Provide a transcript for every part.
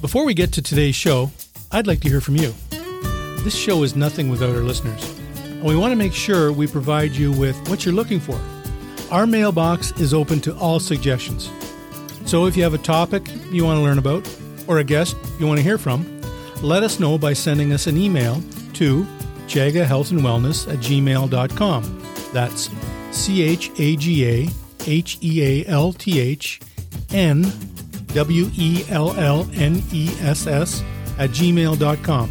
Before we get to today's show, I'd like to hear from you. This show is nothing without our listeners, and we want to make sure we provide you with what you're looking for. Our mailbox is open to all suggestions. So if you have a topic you want to learn about or a guest you want to hear from, let us know by sending us an email to chagahealthandwellness at gmail.com. That's C H A G A H E A L T H N W E L L N E S S at gmail.com.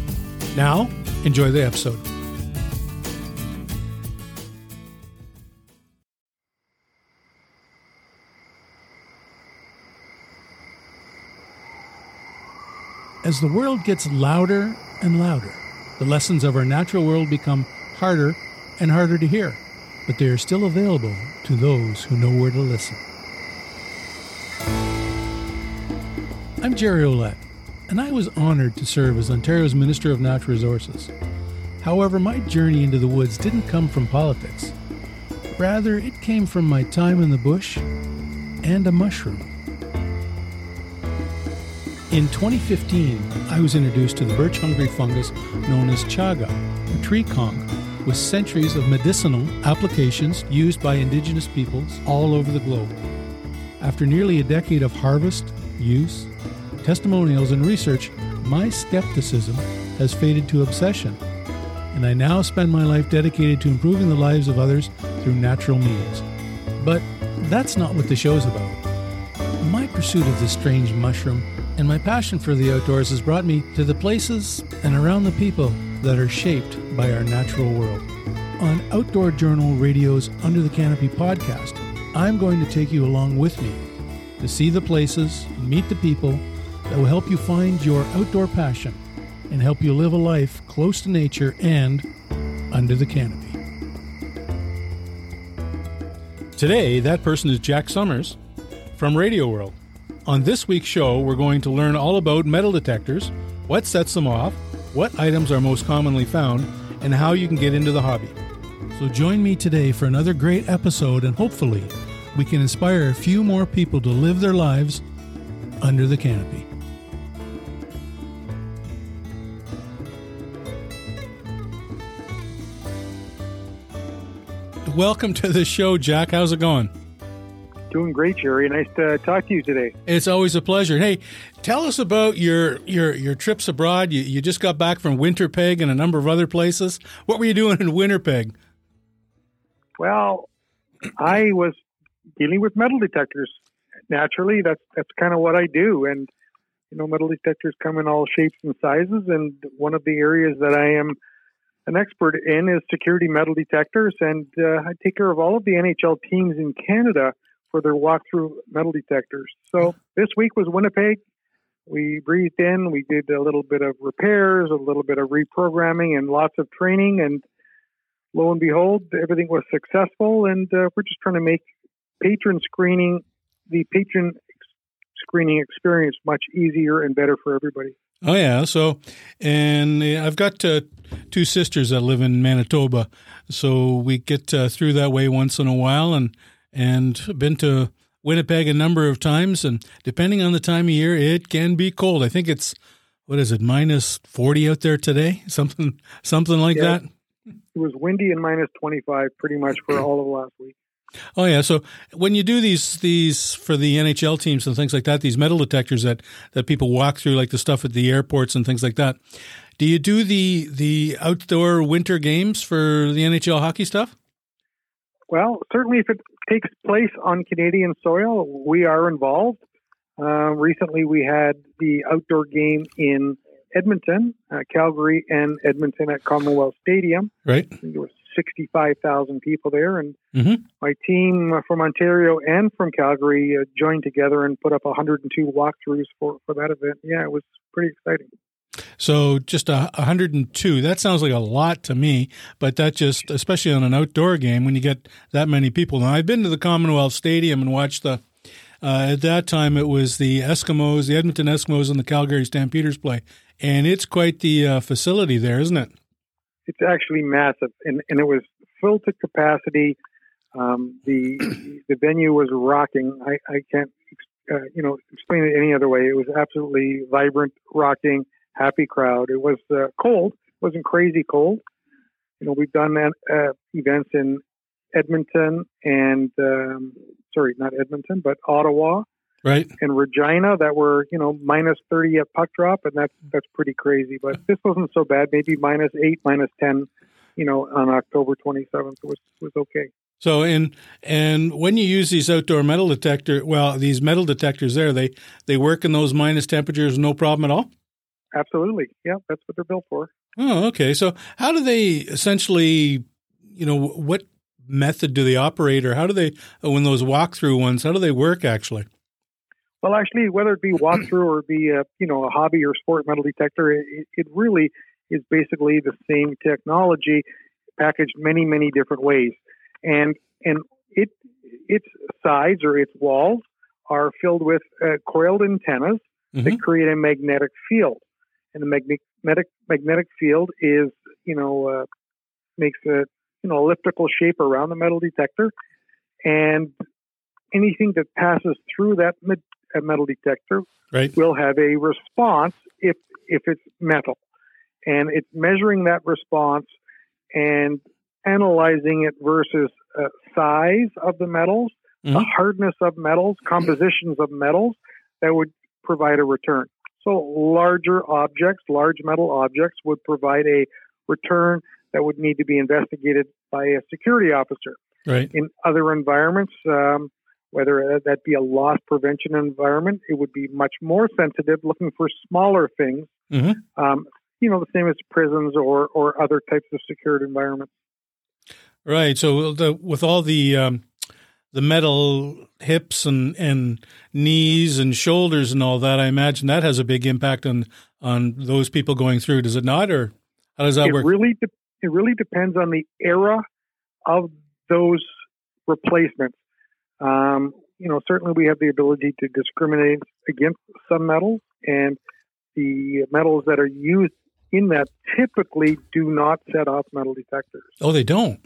Now, enjoy the episode. As the world gets louder and louder, the lessons of our natural world become harder and harder to hear, but they are still available to those who know where to listen. I'm Jerry Ouellette, and I was honored to serve as Ontario's Minister of Natural Resources. However, my journey into the woods didn't come from politics. Rather, it came from my time in the bush and a mushroom. In 2015, I was introduced to the birch hungry fungus known as chaga, a tree conch with centuries of medicinal applications used by indigenous peoples all over the globe. After nearly a decade of harvest, use, testimonials, and research, my skepticism has faded to obsession, and I now spend my life dedicated to improving the lives of others through natural means. But that's not what the show's about. My pursuit of this strange mushroom and my passion for the outdoors has brought me to the places and around the people that are shaped by our natural world. On Outdoor Journal Radio's Under the Canopy podcast, I'm going to take you along with me to see the places, meet the people that will help you find your outdoor passion and help you live a life close to nature and under the canopy. Today, that person is Jack Summers from Radioworld. On this week's show, we're going to learn all about metal detectors, what sets them off, what items are most commonly found, and how you can get into the hobby. So join me today for another great episode, and hopefully, we can inspire a few more people to live their lives under the canopy. Welcome to the show, Jack. How's it going? Doing great, Jerry. Nice to talk to you today. It's always a pleasure. Hey, tell us about your your your trips abroad. You you just got back from Winterpeg and a number of other places. What were you doing in Winterpeg? Well, I was dealing with metal detectors. Naturally, that's that's kind of what I do, and you know, metal detectors come in all shapes and sizes. And one of the areas that I am an expert in is security metal detectors, and uh, I take care of all of the NHL teams in Canada for their walkthrough metal detectors. So this week was Winnipeg. We breathed in, we did a little bit of repairs, a little bit of reprogramming, and lots of training. And lo and behold, everything was successful. And uh, we're just trying to make patron screening, the patron screening experience, much easier and better for everybody. Oh yeah, so and I've got uh, two sisters that live in Manitoba, so we get uh, through that way once in a while, and and been to Winnipeg a number of times. And depending on the time of year, it can be cold. I think it's what is it, minus forty out there today, something something like yeah, that. It was windy and minus twenty five pretty much for all of last week. Oh yeah, so when you do these these for the NHL teams and things like that, these metal detectors that that people walk through, like the stuff at the airports and things like that, do you do the the outdoor winter games for the NHL hockey stuff? Well, certainly if it takes place on Canadian soil, we are involved. Uh, recently, we had the outdoor game in Edmonton, uh, Calgary, and Edmonton at Commonwealth Stadium. Right. there was 65,000 people there, and mm-hmm. my team from Ontario and from Calgary uh, joined together and put up 102 walkthroughs for, for that event. Yeah, it was pretty exciting. So just a 102. That sounds like a lot to me, but that just, especially on an outdoor game, when you get that many people. Now I've been to the Commonwealth Stadium and watched the. Uh, at that time, it was the Eskimos, the Edmonton Eskimos, and the Calgary Stampeders play, and it's quite the uh, facility there, isn't it? It's actually massive, and, and it was filled to capacity. Um, the the venue was rocking. I, I can't uh, you know explain it any other way. It was absolutely vibrant, rocking, happy crowd. It was uh, cold. It wasn't crazy cold. You know, we've done uh, events in Edmonton and um, sorry, not Edmonton, but Ottawa, right, and Regina that were you know minus thirty at puck drop, and that's that's pretty crazy. But this wasn't so bad. Maybe minus eight, minus ten, you know, on October twenty seventh was was okay. So in and when you use these outdoor metal detector, well, these metal detectors there, they they work in those minus temperatures, no problem at all. Absolutely, yeah, that's what they're built for. Oh, okay. So how do they essentially, you know, what method do they operate, or how do they when those walkthrough ones? How do they work actually? Well, actually, whether it be walkthrough or be a you know a hobby or sport metal detector, it, it really is basically the same technology packaged many many different ways. And and it its sides or its walls are filled with uh, coiled antennas mm-hmm. that create a magnetic field, and the magnetic magnetic field is you know uh, makes a you know elliptical shape around the metal detector, and anything that passes through that metal detector right. will have a response if if it's metal, and it's measuring that response and analyzing it versus uh, size of the metals, mm-hmm. the hardness of metals, compositions of metals that would provide a return. So larger objects, large metal objects would provide a return that would need to be investigated by a security officer. Right. In other environments, um, whether that be a loss prevention environment, it would be much more sensitive, looking for smaller things. Mm-hmm. Um, you know, the same as prisons or, or other types of secured environments. Right. So the, with all the um, the metal hips and, and knees and shoulders and all that, I imagine that has a big impact on on those people going through. Does it not, or how does that it work? Really, de- it really depends on the era of those replacements. Um, you know, certainly we have the ability to discriminate against some metals, and the metals that are used in that typically do not set off metal detectors. Oh, they don't.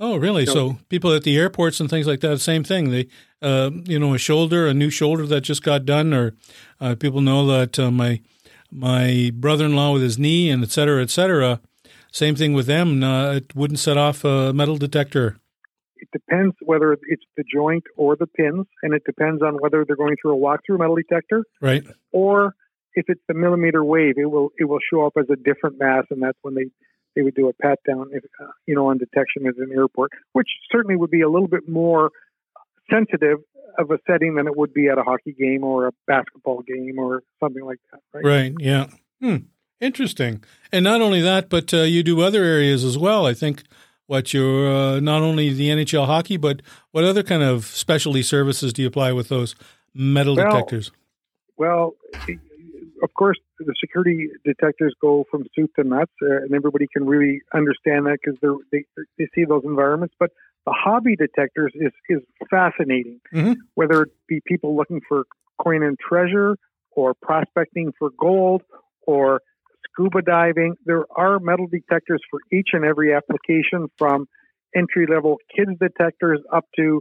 Oh, really? So, so people at the airports and things like that, same thing. They, uh, you know, a shoulder, a new shoulder that just got done, or uh, people know that uh, my my brother-in-law with his knee and et cetera, et cetera. Same thing with them. Uh, it wouldn't set off a metal detector. It depends whether it's the joint or the pins, and it depends on whether they're going through a walkthrough metal detector, right? Or if it's the millimeter wave, it will it will show up as a different mass, and that's when they they would do a pat down, if, uh, you know, on detection at an airport, which certainly would be a little bit more sensitive of a setting than it would be at a hockey game or a basketball game or something like that. Right. Right. Yeah. Hmm. Interesting. And not only that, but uh, you do other areas as well. I think what you're uh, not only the NHL hockey, but what other kind of specialty services do you apply with those metal well, detectors? Well, of course, the security detectors go from soup to nuts, uh, and everybody can really understand that because they they see those environments. But the hobby detectors is is fascinating. Mm-hmm. Whether it be people looking for coin and treasure, or prospecting for gold, or scuba diving, there are metal detectors for each and every application, from entry level kids detectors up to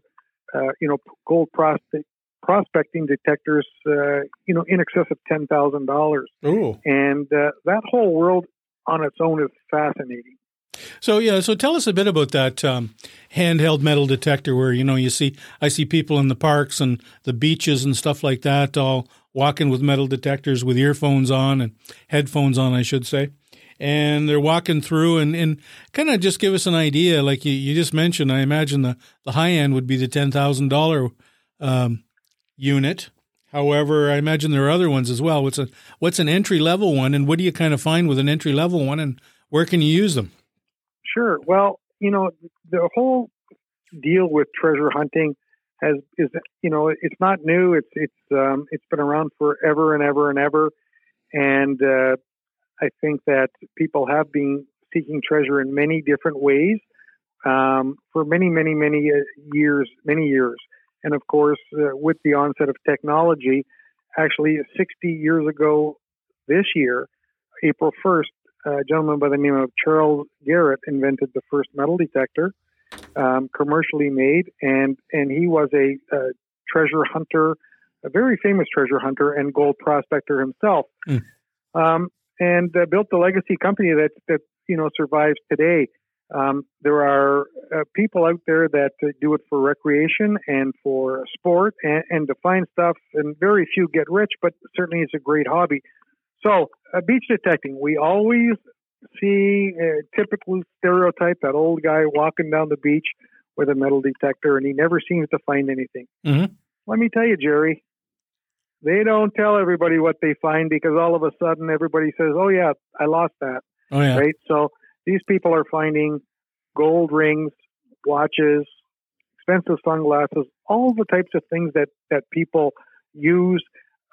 uh, you know gold prospect prospecting detectors, uh, you know, in excess of ten thousand dollars. And uh, that whole world on its own is fascinating. So yeah, so tell us a bit about that um, handheld metal detector, where you know you see I see people in the parks and the beaches and stuff like that, all walking with metal detectors with earphones on and headphones on, I should say, and they're walking through and, and kind of just give us an idea. Like you, you just mentioned, I imagine the the high end would be the ten thousand um, unit. However, I imagine there are other ones as well. What's a what's an entry level one, and what do you kind of find with an entry level one, and where can you use them? Sure. Well, you know, the whole deal with treasure hunting has is you know it's not new. It's it's um, it's been around forever and ever and ever, and uh, I think that people have been seeking treasure in many different ways um, for many many many uh, years many years. And of course, uh, with the onset of technology, actually 60 years ago this year, April 1st, a gentleman by the name of Charles Garrett invented the first metal detector, um, commercially made, and and he was a, a treasure hunter a very famous treasure hunter and gold prospector himself, mm. um, and uh, built the legacy company that that you know survives today. Um, there are uh, people out there that uh, do it for recreation and for sport and, and to find stuff, and very few get rich, but certainly it's a great hobby. So, uh, beach detecting, we always see a typical stereotype that old guy walking down the beach with a metal detector and he never seems to find anything. Mm-hmm. Let me tell you, Jerry, they don't tell everybody what they find because all of a sudden everybody says, "Oh yeah, I lost that." Oh yeah. Right? So these people are finding gold rings, watches, expensive sunglasses, all the types of things that that people use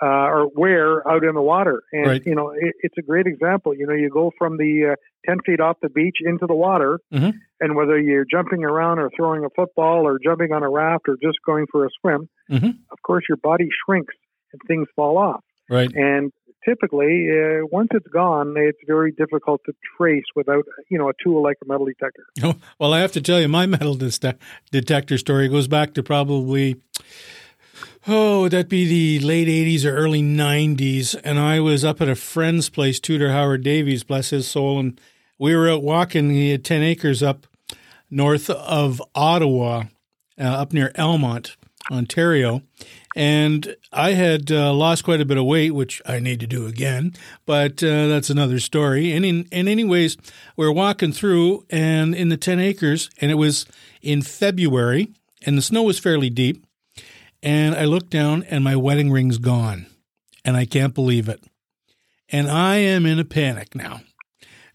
uh, or wear out in the water. And right. you know, it, it's a great example. You know, you go from the uh, ten feet off the beach into the water, mm-hmm. and whether you're jumping around or throwing a football or jumping on a raft or just going for a swim, mm-hmm. of course your body shrinks and things fall off. Right. And typically, uh, once it's gone, it's very difficult to trace without you know a tool like a metal detector. Oh, well, I have to tell you, my metal de- detector story goes back to probably Oh, that'd that be the late 80s or early 90s? And I was up at a friend's place, Tudor Howard Davies, bless his soul. And we were out walking. He had 10 acres up north of Ottawa, uh, up near Almonte, Ontario. And I had uh, lost quite a bit of weight, which I need to do again, but uh, that's another story. And in, and anyways, we we're walking through and in the 10 acres, and it was in February, and the snow was fairly deep. And I look down and my wedding ring's gone. And I can't believe it. And I am in a panic now.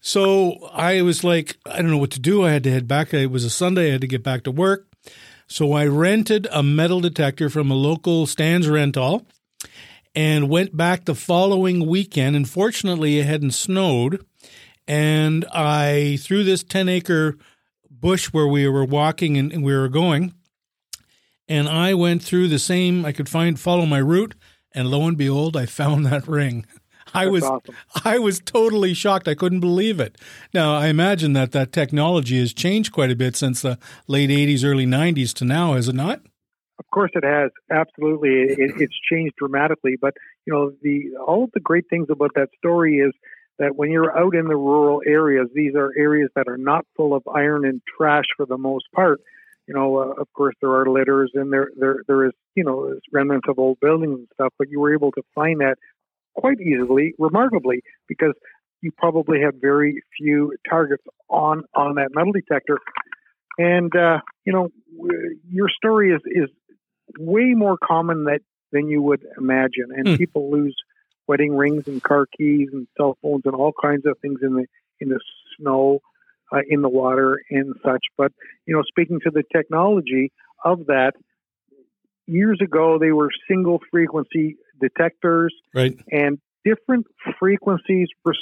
So I was like, I don't know what to do. I had to head back. It was a Sunday. I had to get back to work. So I rented a metal detector from a local Stan's rental and went back the following weekend. And fortunately, it hadn't snowed. And I, through this 10 acre bush where we were walking and we were going, and I went through the same. I could find follow my route, and lo and behold, I found that ring. I That's was awesome. I was totally shocked. I couldn't believe it. Now I imagine that that technology has changed quite a bit since the late '80s, early '90s to now, has it not? Of course, it has. Absolutely, it, it's changed dramatically. But you know, the all of the great things about that story is that when you're out in the rural areas, these are areas that are not full of iron and trash for the most part you know, uh, of course, there are litters and there there there is you know remnants of old buildings and stuff, but you were able to find that quite easily, remarkably, because you probably have very few targets on on that metal detector. And uh, you know, your story is is way more common that than you would imagine, and hmm. people lose wedding rings and car keys and cell phones and all kinds of things in the in the snow uh, in the water and such. But you know, speaking to the technology of that, years ago they were single frequency detectors, right. and different frequencies res-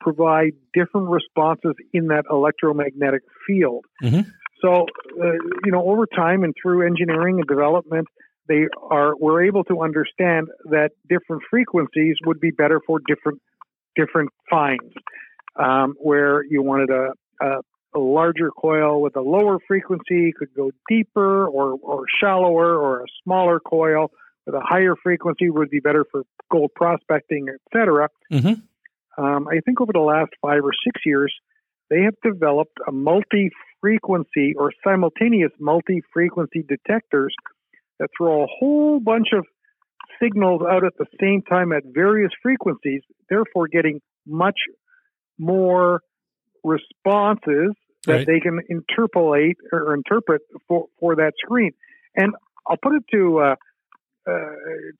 provide different responses in that electromagnetic field. Mm-hmm. So, uh, you know, over time and through engineering and development, they are we're able to understand that different frequencies would be better for different different finds. Um, where you wanted a, a, a larger coil with a lower frequency could go deeper or, or shallower, or a smaller coil with a higher frequency would be better for gold prospecting, etc. Mm-hmm. Um, I think over the last five or six years, they have developed a multi frequency or simultaneous multi frequency detectors that throw a whole bunch of signals out at the same time at various frequencies, therefore getting much more responses that right. they can interpolate or interpret for, for that screen. And I'll put it to uh, uh,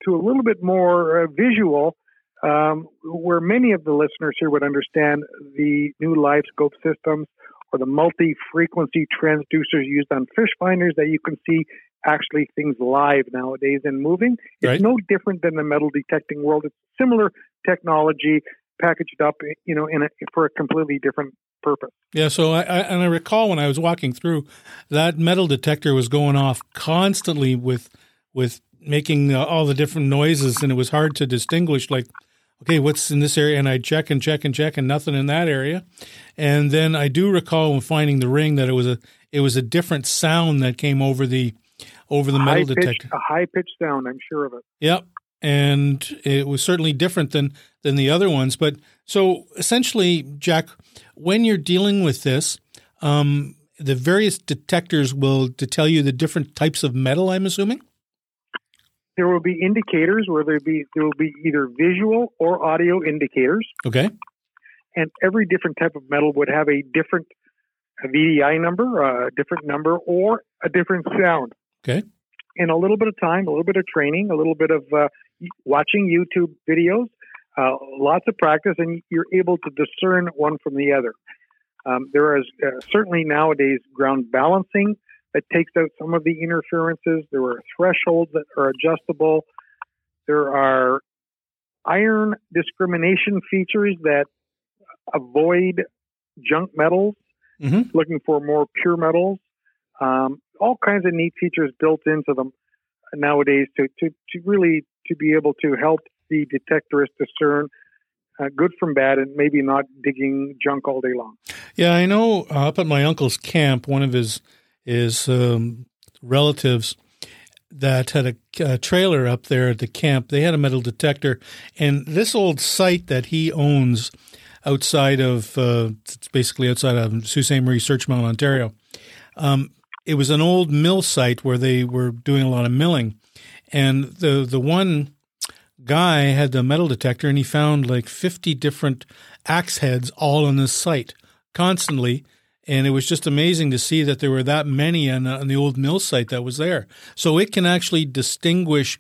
to a little bit more uh, visual, um, where many of the listeners here would understand the new live scope systems or the multi-frequency transducers used on fish finders that you can see actually things live nowadays and moving. It's right. no different than the metal detecting world. It's similar technology packaged up, you know, in a, for a completely different purpose. Yeah. So I, I, and I recall when I was walking through, that metal detector was going off constantly with with making uh, all the different noises, and it was hard to distinguish. Like, okay, what's in this area? And I check and check and check, and nothing in that area. And then I do recall when finding the ring that it was a it was a different sound that came over the over the metal high detector. A high pitched sound, I'm sure of it. Yep. And it was certainly different than than the other ones. But so essentially, Jack, when you're dealing with this, um, the various detectors will to tell you the different types of metal. I'm assuming there will be indicators where there be there will be either visual or audio indicators. Okay. And every different type of metal would have a different VDI number, a different number, or a different sound. Okay. In a little bit of time, a little bit of training, a little bit of uh, watching YouTube videos, uh, lots of practice, and you're able to discern one from the other. Um, there is uh, certainly nowadays ground balancing that takes out some of the interferences. There are thresholds that are adjustable. There are iron discrimination features that avoid junk metals, mm-hmm. looking for more pure metals. Um, all kinds of neat features built into them nowadays to, to, to really to be able to help the detectorist discern uh, good from bad and maybe not digging junk all day long. Yeah, I know uh, up at my uncle's camp, one of his his um, relatives that had a, a, trailer up there at the camp. They had a metal detector, and this old site that he owns outside of uh, it's basically outside of Sault Ste. Marie, Mount, Ontario. Um, it was an old mill site where they were doing a lot of milling, and the the one guy had the metal detector, and he found like fifty different axe heads all on this site constantly and it was just amazing to see that there were that many on, on the old mill site that was there. So it can actually distinguish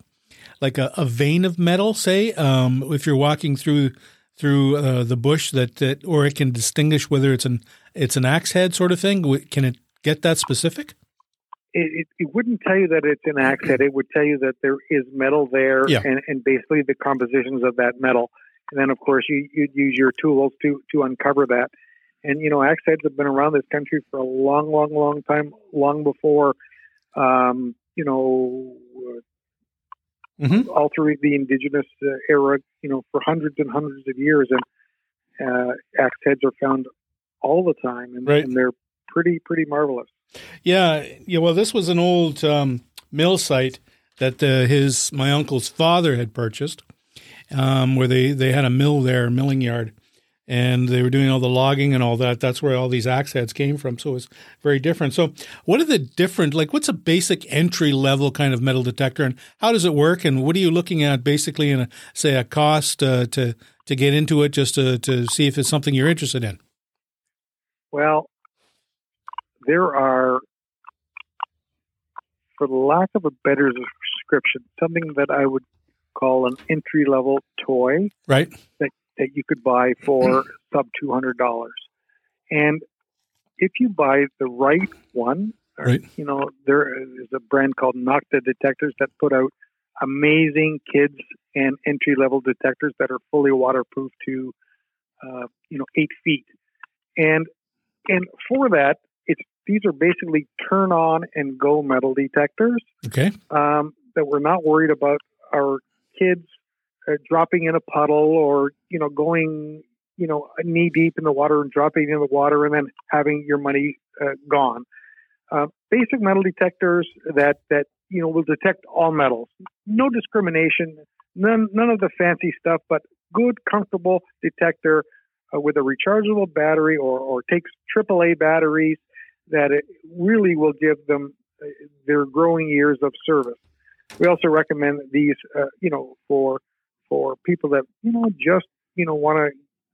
like a, a vein of metal, say, um, if you're walking through through uh, the bush, that, that or it can distinguish whether it's an it's an axe head sort of thing. Can it get that specific? It, it, wouldn't tell you that it's an axe head. It would tell you that there is metal there, yeah. and, and basically the compositions of that metal. And then, of course, you, you'd use your tools to to uncover that. And you know, axe heads have been around this country for a long, long, long time, long before, um, you know, mm-hmm. all through the indigenous uh, era. You know, for hundreds and hundreds of years, and uh, axe heads are found all the time, and, right. and they're pretty, pretty marvelous. Yeah, yeah. Well, this was an old um, mill site that uh, his my uncle's father had purchased, um, where they they had a mill there, milling yard, and they were doing all the logging and all that. That's where all these axe heads came from. So it's very different. So what are the different, like what's a basic entry level kind of metal detector and how does it work? And what are you looking at basically in a, say a cost uh, to, to get into it just to, to see if it's something you're interested in? Well, there are, for the lack of a better description, something that I would call an entry level toy. Right. That that you could buy for sub two hundred dollars. And if you buy the right one, right. you know there is a brand called Nokta detectors that put out amazing kids and entry level detectors that are fully waterproof to uh, you know eight feet. And and for that, these are basically turn on and go metal detectors. Okay. Um, that we're not worried about our kids uh, dropping in a puddle or you know going you know knee deep in the water and dropping in the water and then having your money uh, gone. Uh, basic metal detectors that that you know will detect all metals, no discrimination, none none of the fancy stuff, but good comfortable detector uh, with a rechargeable battery or or takes AAA batteries that it really will give them uh, their growing years of service. We also recommend these, uh, you know, for for people that you know just you know want to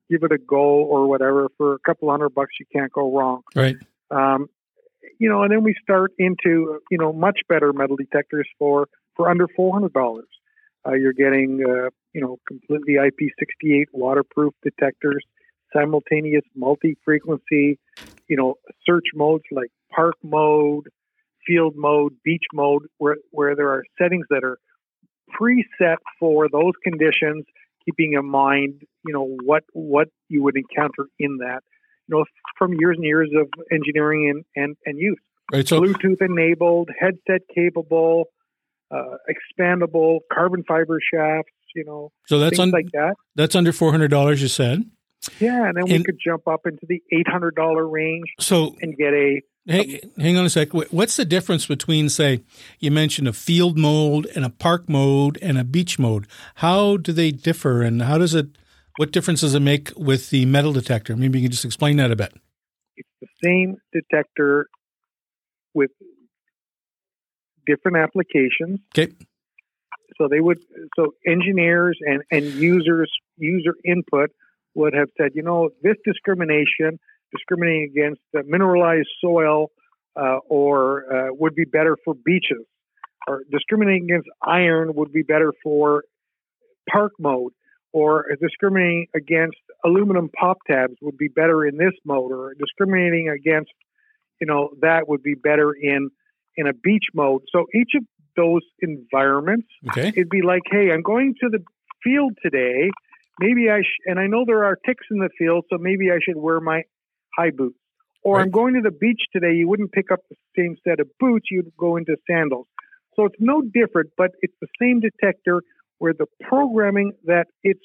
give it a go or whatever. For a couple hundred bucks you can't go wrong. Right. Um, you know and then we start into you know much better metal detectors for for under four hundred dollars. Uh, you're getting uh, you know completely IP68 waterproof detectors simultaneous multi-frequency you know search modes like park mode field mode beach mode where where there are settings that are preset for those conditions, keeping in mind, you know, what what you would encounter in that, you know, from years and years of engineering and and, and use. Right. So Bluetooth enabled, headset capable, uh, expandable, carbon fiber shafts. You know, so that's un- like that. That's under four hundred dollars. You said. Yeah, and then we could jump up into the eight hundred dollar range. So and get a Hey, hang on a sec. What's the difference between, say, you mentioned a field mode and a park mode and a beach mode? How do they differ, and how does it? What difference does it make with the metal detector? Maybe you can just explain that a bit. It's the same detector with different applications. Okay. So they would, so engineers and and users user input would have said, you know, this discrimination discriminating against mineralized soil uh, or uh, would be better for beaches, or discriminating against iron would be better for park mode, or discriminating against aluminum pop tabs would be better in this mode, or discriminating against, you know, that would be better in in a beach mode. So each of those environments, okay. it'd be like, hey, I'm going to the field today. Maybe I sh- and I know there are ticks in the field, so maybe I should wear my high boots. Or right. I'm going to the beach today. You wouldn't pick up the same set of boots. You'd go into sandals. So it's no different, but it's the same detector where the programming that it's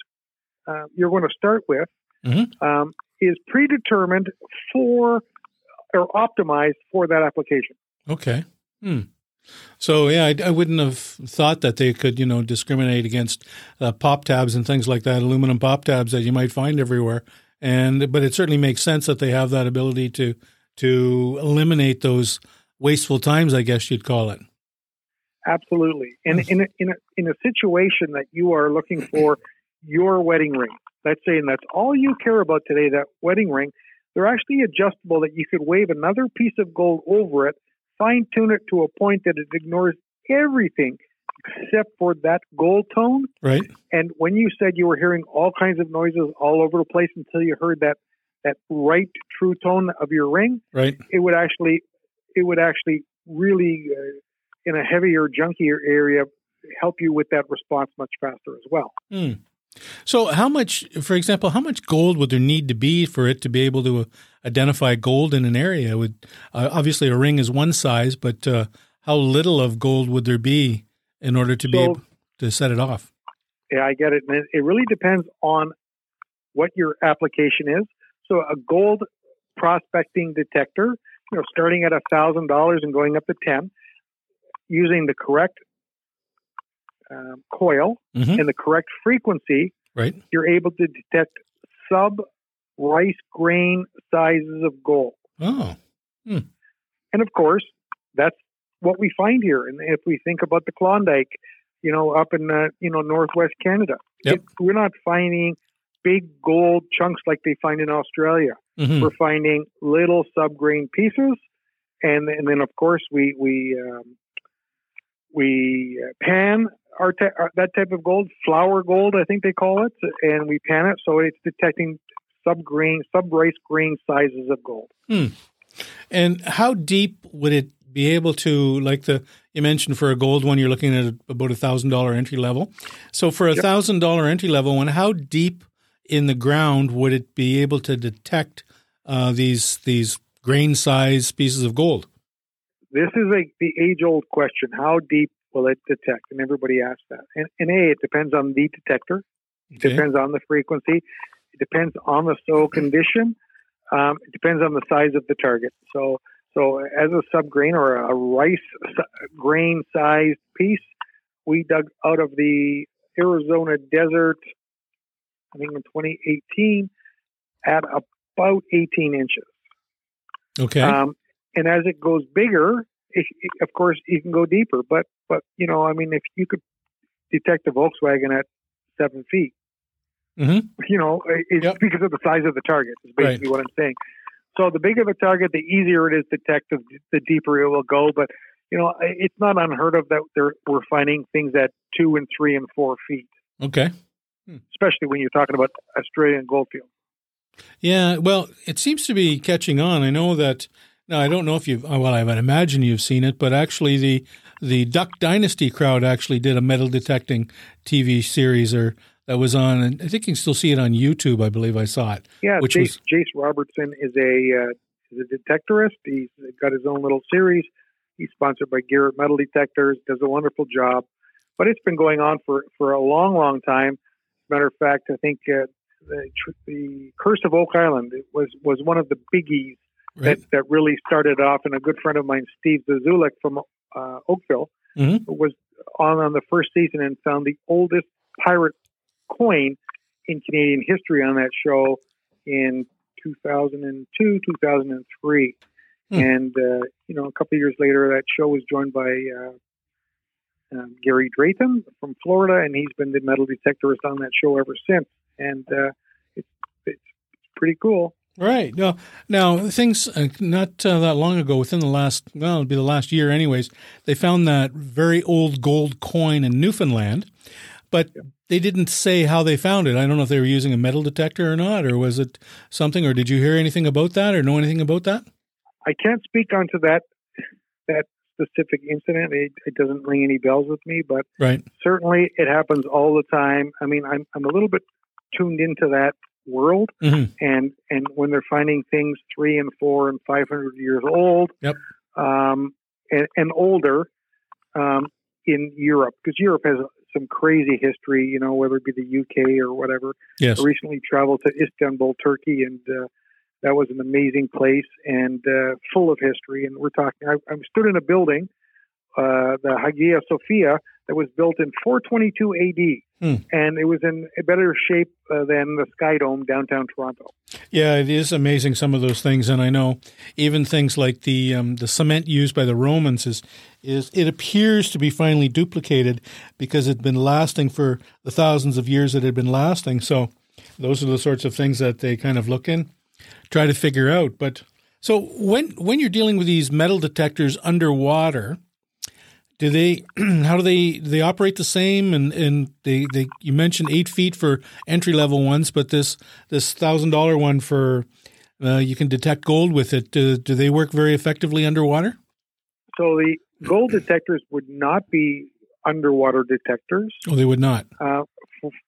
uh, you're going to start with mm-hmm. um, is predetermined for or optimized for that application. Okay. Hmm. So yeah, I, I, wouldn't have thought that they could, you know, discriminate against uh, pop tabs and things like that, aluminum pop tabs that you might find everywhere and but it certainly makes sense that they have that ability to to eliminate those wasteful times, I guess you'd call it. Absolutely, and in a, in a, in a situation that you are looking for your wedding ring, let's say, and that's all you care about today, that wedding ring, they're actually adjustable that you could wave another piece of gold over it, fine tune it to a point that it ignores everything except for that gold tone. Right. And when you said you were hearing all kinds of noises all over the place until you heard that that right true tone of your ring, right, it would actually it would actually really uh, in a heavier, junkier area help you with that response much faster as well. Mm. So, how much, for example, how much gold would there need to be for it to be able to identify gold in an area? Would uh, obviously a ring is one size, but uh, how little of gold would there be in order to so, be able to set it off. Yeah, I get it. And it really depends on what your application is. So a gold prospecting detector, you know, starting at a thousand dollars and going up to ten, using the correct um, coil mm-hmm. and the correct frequency, right? You're able to detect sub rice grain sizes of gold. Oh. Hmm. And of course, that's what we find here. And if we think about the Klondike, you know, up in uh, you know northwest Canada, yep. it, we're not finding big gold chunks like they find in Australia. Mm-hmm. We're finding little subgrain pieces, and and then of course we we um, we uh, pan our, te- our, that type of gold, flour gold, I think they call it, and we pan it so it's detecting subgrain, sub rice grain sizes of gold. Hmm. And how deep would it be able to like the you mentioned for a gold one you're looking at about a thousand dollar entry level. So for a thousand dollar entry level one how deep in the ground would it be able to detect uh, these these grain size pieces of gold? This is a, the age old question. How deep will it detect? And everybody asks that. And, and a it depends on the detector. It okay. depends on the frequency depends on the soil condition um, it depends on the size of the target so so as a subgrain or a rice grain sized piece, we dug out of the Arizona desert, I think in 2018, at about 18 inches. Okay. Um, and as it goes bigger, it, it, of course, you can go deeper. But, but you know, I mean, if you could detect a Volkswagen at seven feet, mm-hmm. you know, it's yep. because of the size of the target. Is basically right. what I'm saying. So the bigger the target, the easier it is to detect, the deeper it will go. But you know, it's not unheard of that we're finding things at two and three and four feet. Okay. Hmm. Especially when you're talking about Australian goldfield. Yeah, well, it seems to be catching on. I know that. Now, I don't know if you've. Well, I would imagine you've seen it, but actually, the the Duck Dynasty crowd actually did a metal detecting TV series or that was on, I think you can still see it on YouTube. I believe I saw it. Yeah, which Jace, was, Jace Robertson is a uh, is a detectorist. He's got his own little series. He's sponsored by Garrett Metal Detectors. Does a wonderful job, but it's been going on for for a long, long time. Matter of fact, I think uh, the, the Curse of Oak Island was was one of the biggies right. that, that really started off. And a good friend of mine, Steve Zazulik from uh, Oakville, mm-hmm. was on on the first season and found the oldest pirate coin in Canadian history on that show in 2002, 2003. Hmm. And, uh, you know, a couple of years later, that show was joined by uh, um, Gary Drayton from Florida, and he's been the metal detectorist on that show ever since. And uh, it's, it's pretty cool. Right. Now, now things uh, not uh, that long ago, within the last, well, it'll be the last year anyways, they found that very old gold coin in Newfoundland, but they didn't say how they found it. I don't know if they were using a metal detector or not, or was it something, or did you hear anything about that or know anything about that? I can't speak onto that that specific incident. It, it doesn't ring any bells with me, but right. certainly it happens all the time. I mean, I'm I'm a little bit tuned into that world, mm-hmm. and and when they're finding things three and four and five hundred years old, yep. um, and, and older um, in Europe, because Europe has some crazy history, you know, whether it be the UK or whatever. Yes. I recently traveled to Istanbul, Turkey, and uh, that was an amazing place and uh, full of history. And we're talking, I, I stood in a building, uh, the Hagia Sophia, that was built in 422 AD. Hmm. And it was in a better shape uh, than the Sky Dome downtown Toronto. Yeah, it is amazing some of those things, and I know even things like the um, the cement used by the Romans is is it appears to be finally duplicated because it had been lasting for the thousands of years that it had been lasting. So those are the sorts of things that they kind of look in try to figure out. But so when when you're dealing with these metal detectors underwater, do they how do they do they operate the same? And and they, they you mentioned eight feet for entry level ones, but this this thousand dollar one for uh, you can detect gold with it. Do, do they work very effectively underwater? So the gold detectors would not be underwater detectors. Oh, they would not. Uh,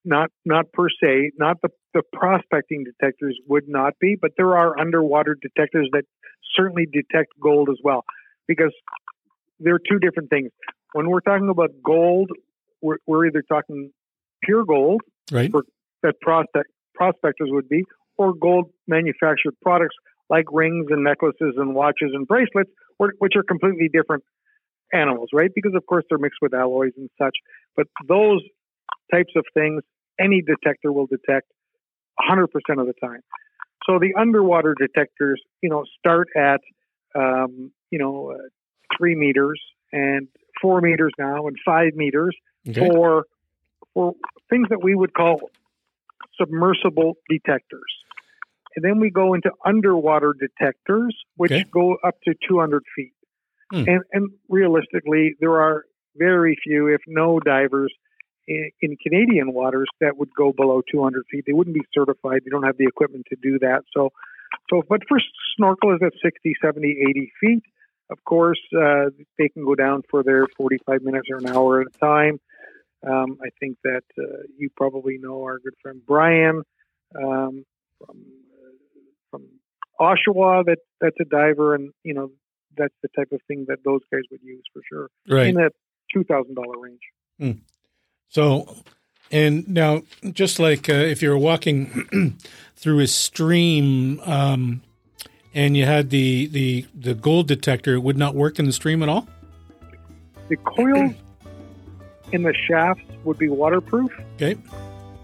not not per se, not the, the prospecting detectors would not be, but there are underwater detectors that certainly detect gold as well, because there are two different things. When we're talking about gold, we're, we're either talking pure gold, right? For, that prospect prospectors would be, or gold manufactured products like rings and necklaces and watches and bracelets, which are completely different animals, right? Because of course they're mixed with alloys and such. But those types of things any detector will detect 100% of the time. So the underwater detectors, you know, start at, um, you know, uh, three meters and four meters now and five meters okay. for for things that we would call submersible detectors. And then we go into underwater detectors, which okay. go up to 200 feet. Hmm. And, and realistically, there are very few, if no divers in, in, Canadian waters that would go below 200 feet. They wouldn't be certified. They don't have the equipment to do that. So, so but for snorkelers at 60, 70, 80 feet, of course, uh, they can go down for their 45 minutes or an hour at a time. Um, I think that uh, you probably know our good friend Brian um, from uh, from Oshawa. That that's a diver, and you know that's the type of thing that those guys would use for sure right. in that two thousand dollar range. Hmm. So, and now, just like uh, if you're walking through a stream um, and you had the, the, the gold detector, it would not work in the stream at all? The coils in the shafts would be waterproof. Okay.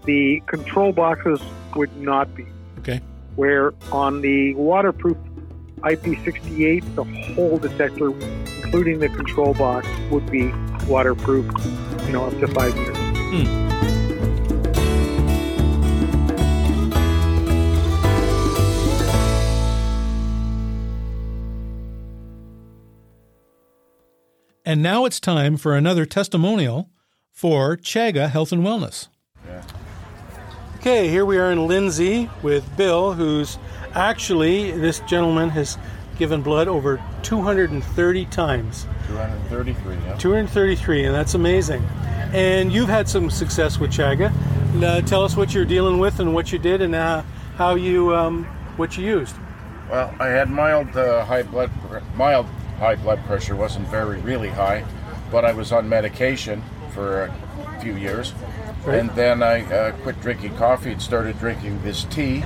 The control boxes would not be. Okay. Where on the waterproof IP68, the whole detector, including the control box, would be waterproof, you know, up to five years. Hmm. And now it's time for another testimonial for Chaga Health and Wellness. Yeah. Okay, here we are in Lindsay with Bill, who's actually, this gentleman has given blood over 230 times. 233, yeah. 233, and that's amazing. And you've had some success with Chaga. Uh, tell us what you're dealing with and what you did and uh, how you um, what you used. Well, I had mild uh, high blood mild high blood pressure. wasn't very really high, but I was on medication for a few years, right. and then I uh, quit drinking coffee and started drinking this tea,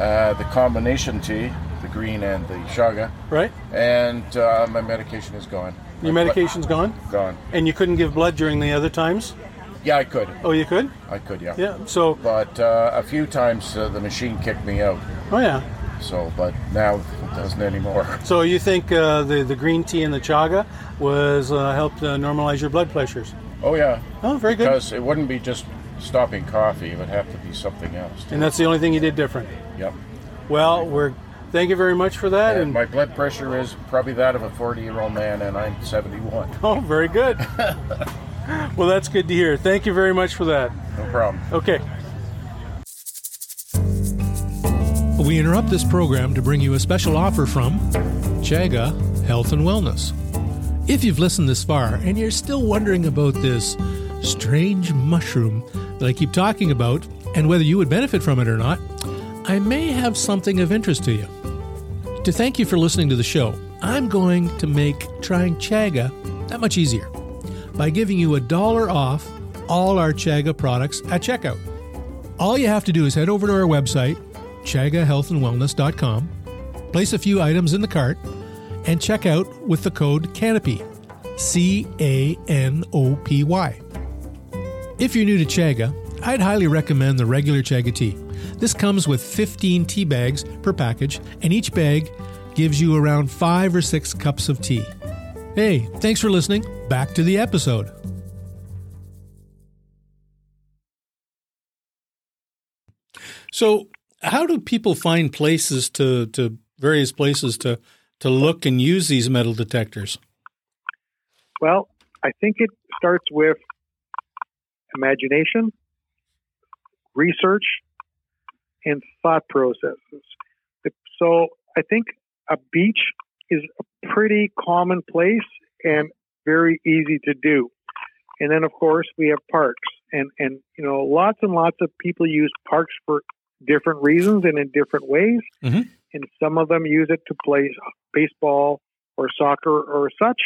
uh, the combination tea, the green and the chaga, Right? and uh, my medication is gone. Your My blood- medication's gone? gone. And you couldn't give blood during the other times? Yeah, I could. Oh, you could? I could. Yeah. Yeah. So, But uh, a few times uh, the machine kicked me out. oh, yeah. So, but now it doesn't anymore. So you think uh, the, the green tea and the chaga was uh, helped uh, normalize your blood pressures? Oh yeah. Oh, very good. Because it wouldn't be just stopping coffee; it would have to be something else. And that's the only thing you did different. Yep. Well, we're thank you very much for that. And And my blood pressure is probably that of a 40-year-old man, and I'm 71. oh, very good. well, that's good to hear. Thank you very much for that. No problem. Okay. We interrupt this program to bring you a special offer from Chaga Health and Wellness. If you've listened this far and you're still wondering about this strange mushroom that I keep talking about and whether you would benefit from it or not, I may have something of interest to you. To thank you for listening to the show, I'm going to make trying Chaga that much easier by giving you a dollar off all our Chaga products at checkout. All you have to do is head over to our website, chagahealthandwellness.com, place a few items in the cart, and check out with the code CANOPY. C A N O P Y. If you're new to Chaga, I'd highly recommend the regular Chaga tea. This comes with 15 tea bags per package, and each bag gives you around five or six cups of tea. Hey, thanks for listening. Back to the episode. So, how do people find places to, to various places to, to look and use these metal detectors? Well, I think it starts with imagination, research, and thought processes. So I think a beach is a pretty common place and very easy to do. And then, of course, we have parks, and and you know, lots and lots of people use parks for different reasons and in different ways. Mhm. And some of them use it to play baseball or soccer or such.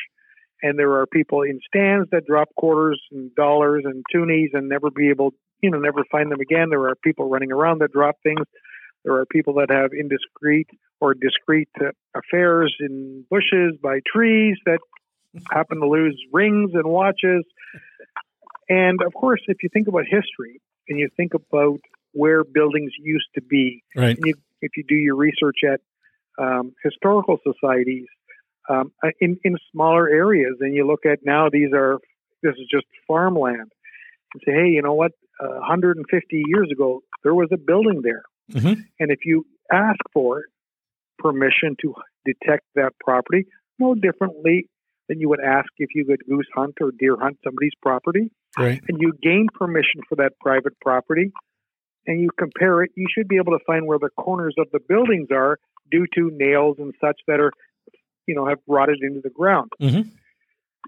And there are people in stands that drop quarters and dollars and toonies and never be able, you know, never find them again. There are people running around that drop things. There are people that have indiscreet or discreet uh, affairs in bushes by trees that happen to lose rings and watches. And of course, if you think about history and you think about where buildings used to be, Right. and you, if you do your research at um, historical societies um, in in smaller areas, and you look at now these are this is just farmland, and say, hey, you know what? Uh, 150 years ago, there was a building there, Mhm. and if you ask for permission to detect that property, no differently than you would ask if you could goose hunt or deer hunt somebody's property, Right. and you gain permission for that private property and you compare it, you should be able to find where the corners of the buildings are due to nails and such that are, you know, have rotted into the ground. Mhm.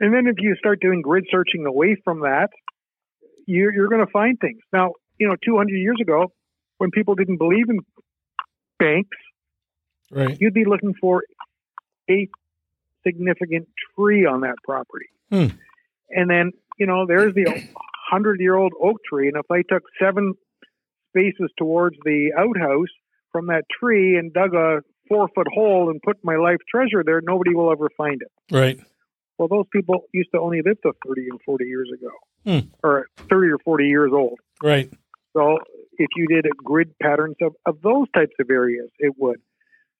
And then if you start doing grid searching away from that, you're, you're going to find things. Now, you know, 200 years ago, when people didn't believe in banks, Right. you'd be looking for a significant tree on that property. Hmm. And then, you know, there's the hundred year old oak tree. And if I took seven spaces towards the outhouse from that tree and dug a four foot hole and put my life treasure there, nobody will ever find it. Right. Well, those people used to only live to 30 and 40 years ago, Hmm. or 30 or 40 years old. Right. So if you did a grid patterns of, of those types of areas, it would.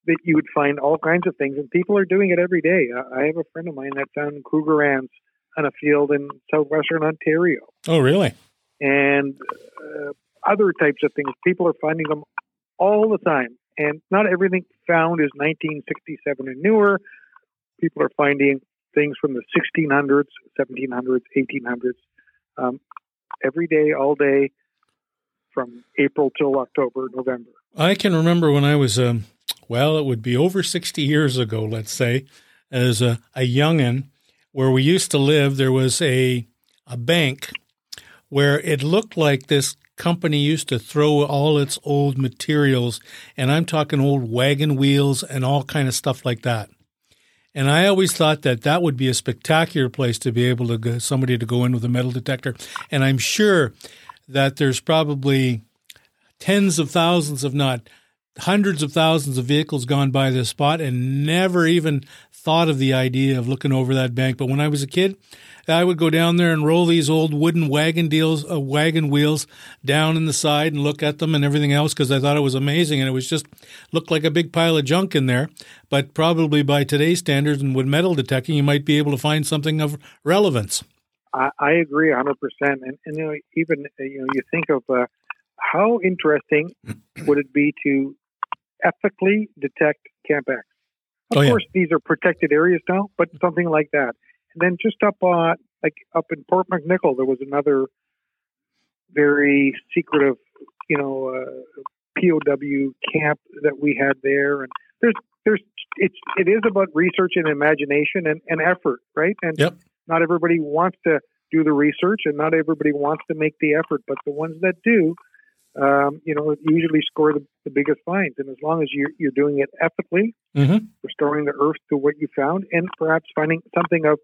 That you would find all kinds of things, and people are doing it every day. I I have a friend of mine that found Krugerrands on a field in southwestern Ontario, Oh, really? and uh, other types of things. People are finding them all the time, and not everything found is 1967 and newer. People are finding things from the 1600s, 1700s, 1800s, um, every day, all day, from April till October, November. I can remember when I was, um, well, it would be over 60 years ago, let's say, as a, a youngin, where we used to live, there was a, a bank where it looked like this company used to throw all its old materials, and I'm talking old wagon wheels and all kind of stuff like that. And I always thought that that would be a spectacular place to be able to go, somebody to go in with a metal detector. And I'm sure that there's probably tens of thousands, if not hundreds of thousands of vehicles gone by this spot and never even thought of the idea of looking over that bank. But when I was a kid, I would go down there and roll these old wooden wagon deals, uh, wagon wheels down in the side and look at them and everything else because I thought it was amazing and it was just looked like a big pile of junk in there. But probably by today's standards and with metal detecting, you might be able to find something of relevance. I, I agree 100%. And, and you know, even you know, you think of uh, how interesting would it be to ethically detect Camp X? Of Oh, yeah. course, these are protected areas now, but something like that. And then just up on, like up in Port McNicoll, there was another very secretive, you know, uh, POW camp that we had there. And there's, there's, it's, it is about research and imagination and, and effort, right? And Yep. not everybody wants to do the research and not everybody wants to make the effort, but the ones that do, um, you know, usually score the, the biggest finds. And as long as you're, you're doing it ethically, Mm-hmm. restoring the earth to what you found, and perhaps finding something of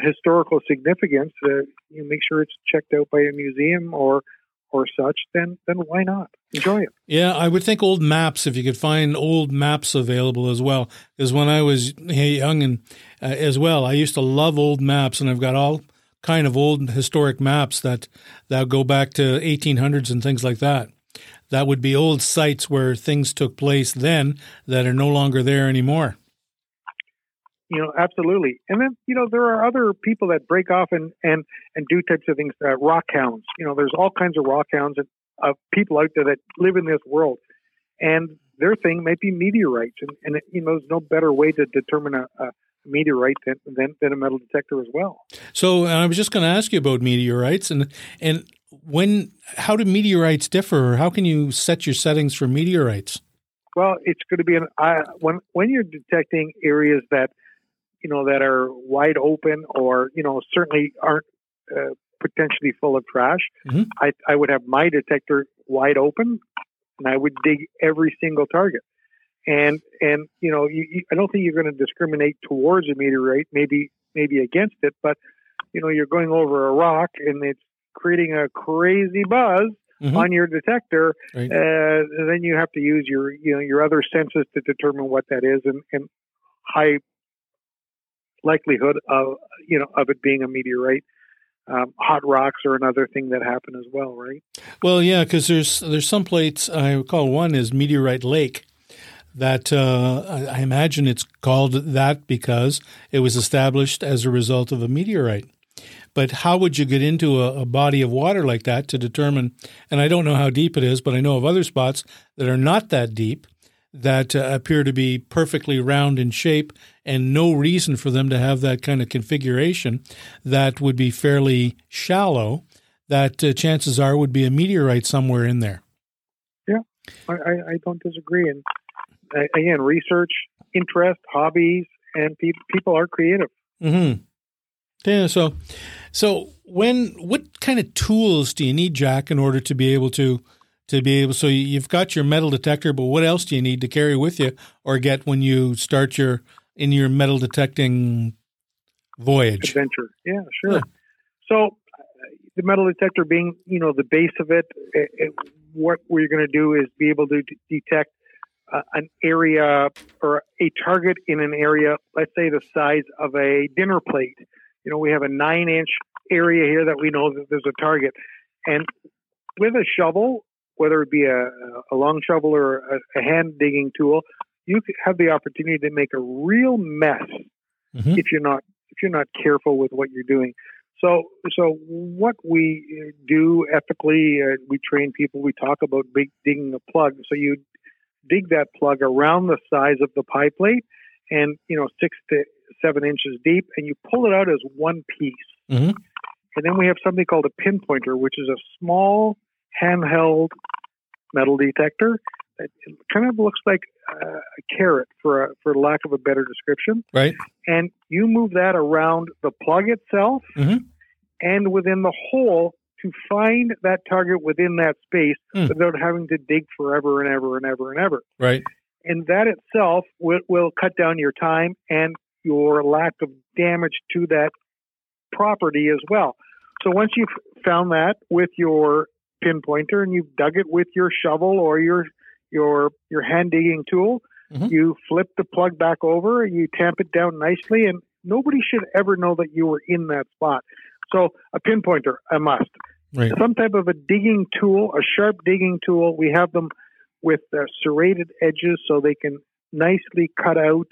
historical significance, that you make sure it's checked out by a museum or or such. Then then why not enjoy it? Yeah, I would think old maps, if you could find old maps available as well. Because when I was young and uh, as well, I used to love old maps, and I've got all kind of old historic maps that that go back to 1800s and things like that. That would be old sites where things took place then that are no longer there anymore. You know, absolutely. And then you know there are other people that break off and and and do types of things. Uh, rock hounds. You know, there's all kinds of rock hounds and of people out there that live in this world, and their thing might be meteorites. And, and you know, there's no better way to determine a, a meteorite than, than than a metal detector as well. So I was just going to ask you about meteorites and and when how do meteorites differ, how can you set your settings for meteorites? Well, it's going to be an uh, when when you're detecting areas that you know that are wide open or you know certainly aren't uh, potentially full of trash. Mhm. I I would have my detector wide open, and I would dig every single target. And and you know you, you, I don't think you're going to discriminate towards a meteorite, maybe maybe against it, but you know you're going over a rock and it's creating a crazy buzz Mhm. on your detector Right. uh, then you have to use your you know your other senses to determine what that is and, and high likelihood of you know of it being a meteorite um, hot rocks are another thing that happen as well right Well, yeah, because there's there's some plates. I recall one is Meteorite Lake. That uh, I imagine it's called that because it was established as a result of a meteorite. But how would you get into a, a body of water like that to determine? And I don't know how deep it is, but I know of other spots that are not that deep that uh, appear to be perfectly round in shape and no reason for them to have that kind of configuration that would be fairly shallow that uh, chances are would be a meteorite somewhere in there. yeah I, I don't disagree and again research interest hobbies and pe- people are creative mm-hmm. Yeah. So, so when what kind of tools do you need, Jack, in order to be able to to be able? So you've got your metal detector, but what else do you need to carry with you or get when you start your in your metal detecting voyage? adventure. Yeah, sure. Yeah. So uh, the metal detector being, you know, the base of it, it, it what we're going to do is be able to d- detect uh, an area or a target in an area, let's say the size of a dinner plate. You know, we have a nine inch area here that we know that there's a target. And with a shovel, whether it be a, a long shovel or a, a hand digging tool, you have the opportunity to make a real mess Mhm. if you're not if you're not careful with what you're doing. So so what we uh, do ethically, uh, we train people. We talk about big digging a plug. So you dig that plug around the size of the pie plate, and you know six to seven inches deep, and you pull it out as one piece. Mhm. And then we have something called a pinpointer, which is a small handheld metal detector that kind of looks like uh, a carrot, for a, for lack of a better description Right. and you move that around the plug itself Mhm. and within the hole to find that target within that space Hmm. without having to dig forever and ever and ever and ever. Right. And that itself will, will cut down your time and your lack of damage to that property as well. So once you've found that with your pinpointer and you've dug it with your shovel or your your your hand digging tool. Mm-hmm. You flip the plug back over, you tamp it down nicely, and nobody should ever know that you were in that spot. So a pinpointer, a must. Right. Some type of a digging tool, a sharp digging tool. We have them with uh, serrated edges so they can nicely cut out,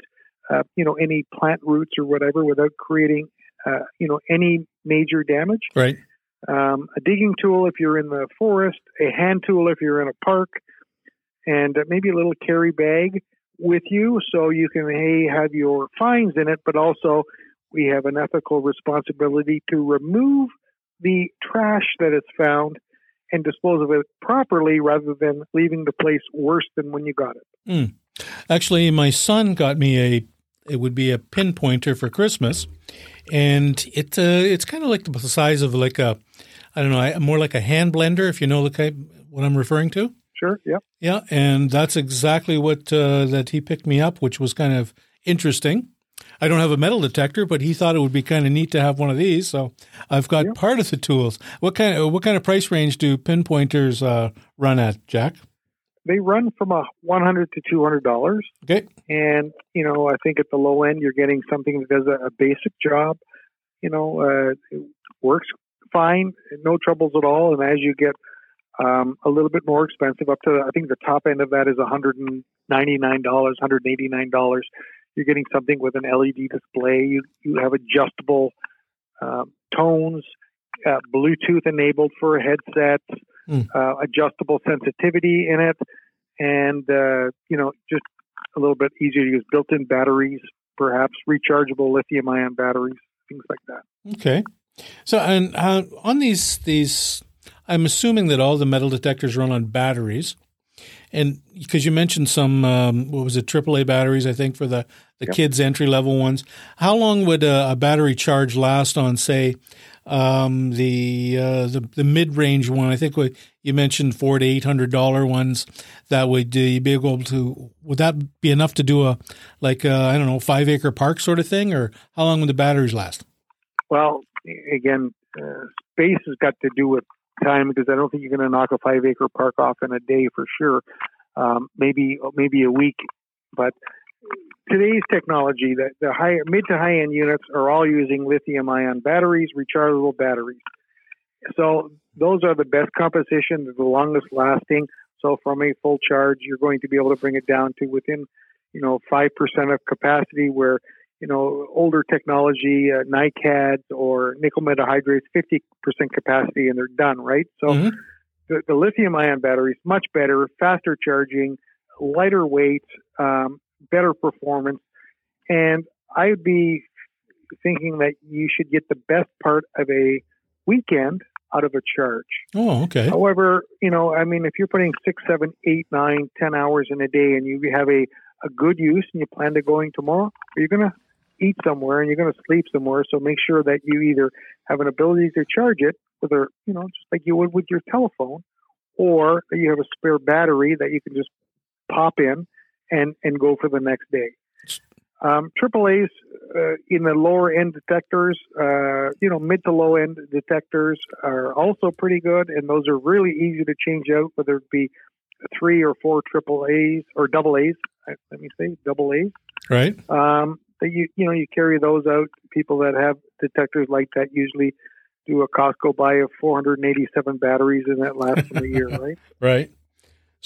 uh, you know, any plant roots or whatever without creating, uh, you know, any major damage. Right. Um, a digging tool if you're in the forest, a hand tool if you're in a park, and uh, maybe a little carry bag with you so you can have your finds in it, but also we have an ethical responsibility to remove the trash that is found and dispose of it properly rather than leaving the place worse than when you got it. Mm. Actually, my son got me a it would be a pinpointer for Christmas, and it uh, it's kind of like the size of like a I don't know more like a hand blender if you know the type, what I'm referring to. Sure. Yeah. Yeah, and that's exactly what uh, that he picked me up, which was kind of interesting. I don't have a metal detector, but he thought it would be kind of neat to have one of these. So I've got yeah. part of the tools. What kind of what kind of price range do pinpointers uh, run at, Jack? They run from a one hundred to two hundred dollars. Okay. And you know, I think at the low end, you're getting something that does a, a basic job. You know, uh, it works fine, no troubles at all. And as you get um, a little bit more expensive, up to I think the top end of that is one hundred and ninety nine dollars, one hundred eighty nine dollars you're getting something with an LED display. You you have adjustable um, tones, uh, Bluetooth enabled for a headset, mm. uh, adjustable sensitivity in it, and uh, you know just a little bit easier to use. Built-in batteries, perhaps rechargeable lithium-ion batteries, things like that. Okay. So, and uh, on these these, I'm assuming that all the metal detectors run on batteries. And because you mentioned some, um, what was it, AAA batteries, I think, for the, the yep. kids' entry level ones. How long would a, a battery charge last on, say, um, the, uh, the the mid range one? I think you mentioned four to eight hundred dollar ones. That would uh, be able to? Would that be enough to do a like uh, I don't know five acre park sort of thing, or how long would the batteries last? Well, again, uh, space has got to do with time because I don't think you're going to knock a five acre park off in a day for sure. Um, maybe maybe a week, but today's technology, the, the high mid to high end units are all using lithium ion batteries, rechargeable batteries. So those are the best composition, the longest lasting. So from a full charge, you're going to be able to bring it down to within, you know, five percent of capacity, where you know, older technology, uh, NiCads or nickel metal hydrides, 50% capacity and they're done, right? So mm-hmm. the, the lithium ion battery is much better, faster charging, lighter weight, um, better performance. And I'd be thinking that you should get the best part of a weekend out of a charge. Oh, okay. However, you know, I mean, if you're putting six, seven, eight, nine, ten hours in a day and you have a, a good use and you plan to going tomorrow, are you going to eat somewhere and you're going to sleep somewhere. So make sure that you either have an ability to charge it, whether, you know, just like you would with your telephone, or you have a spare battery that you can just pop in and, and go for the next day. Um, AAA's uh, in the lower end detectors, uh, you know, mid to low end detectors are also pretty good, and those are really easy to change out, whether it be three or four AAA's or double A's. Let me say double A's. Right. Um, that you you know you carry those out. People that have detectors like that usually do a Costco buy of 487 batteries, and that lasts them a year, right? Right.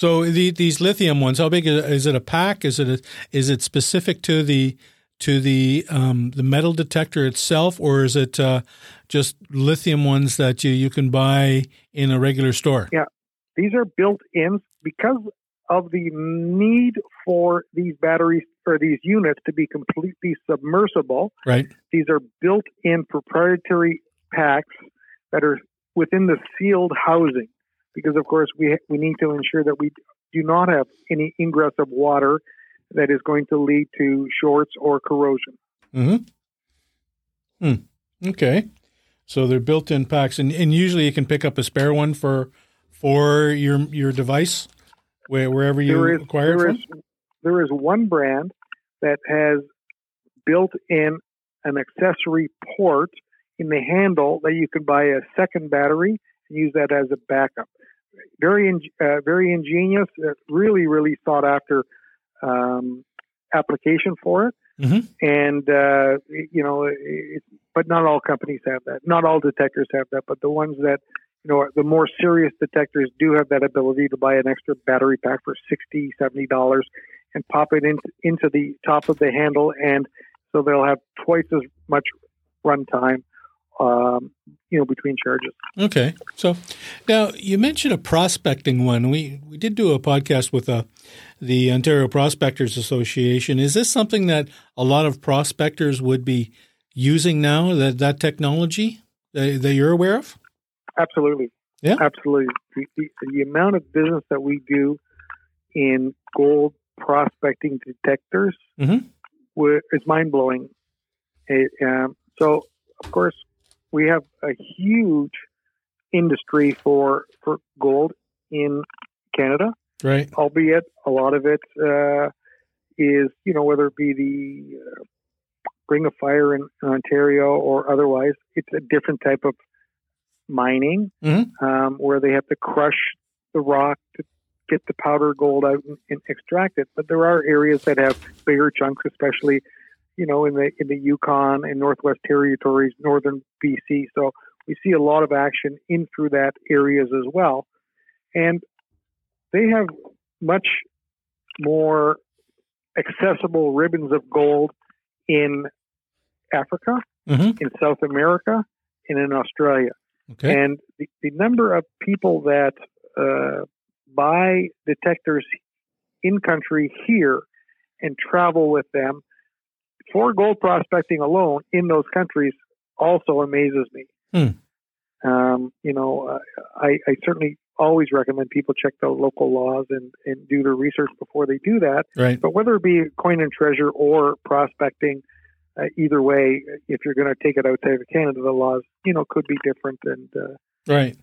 So the, these lithium ones, how big is, is it? A pack? Is it a, is it specific to the to the um, the metal detector itself, or is it uh, just lithium ones that you, you can buy in a regular store? Yeah, these are built in because of the need for these batteries or these units to be completely submersible. Right. These are built in proprietary packs that are within the sealed housing because of course we we need to ensure that we do not have any ingress of water that is going to lead to shorts or corrosion. Mhm. Hmm. Okay. So they're built-in packs and, and usually you can pick up a spare one for for your your device where, wherever you there is, acquire there it from? Is, there is one brand that has built in an accessory port in the handle that you can buy a second battery and use that as a backup. Very uh, very ingenious, uh, really really sought after um, application for it. Mm-hmm. And uh, you know, it, but not all companies have that. Not all detectors have that, but the ones that you know, the more serious detectors do have that ability to buy an extra battery pack for 60 70 dollars and pop it in, into the top of the handle, and so they'll have twice as much runtime um, you know, between charges. Okay. So now you mentioned a prospecting one. We we did do a podcast with uh, the Ontario Prospectors Association. Is this something that a lot of prospectors would be using now? That that technology that, that you're aware of? Absolutely. Yeah. Absolutely. The, the, the amount of business that we do in gold prospecting detectors mm-hmm. is mind blowing. Um, so, of course, we have a huge industry for for gold in Canada. Right. Albeit a lot of it uh, is, you know, whether it be the uh, Ring of Fire in, Ontario or otherwise, it's a different type of mining mm-hmm. um, where they have to crush the rock to get the powder gold out and, and extract it. But there are areas that have bigger chunks, especially you know, in the in the Yukon and Northwest Territories, northern BC. So we see a lot of action in through that areas as well, and they have much more accessible ribbons of gold in Africa, mm-hmm. in South America, and in Australia. Okay. And the, the number of people that uh, buy detectors in country here and travel with them for gold prospecting alone in those countries also amazes me. Hmm. Um, you know, uh, I, I, certainly always recommend people check the local laws and, and do their research before they do that. Right. But whether it be coin and treasure or prospecting, uh, either way, if you're going to take it outside of Canada, the laws, you know, could be different and. Uh, right.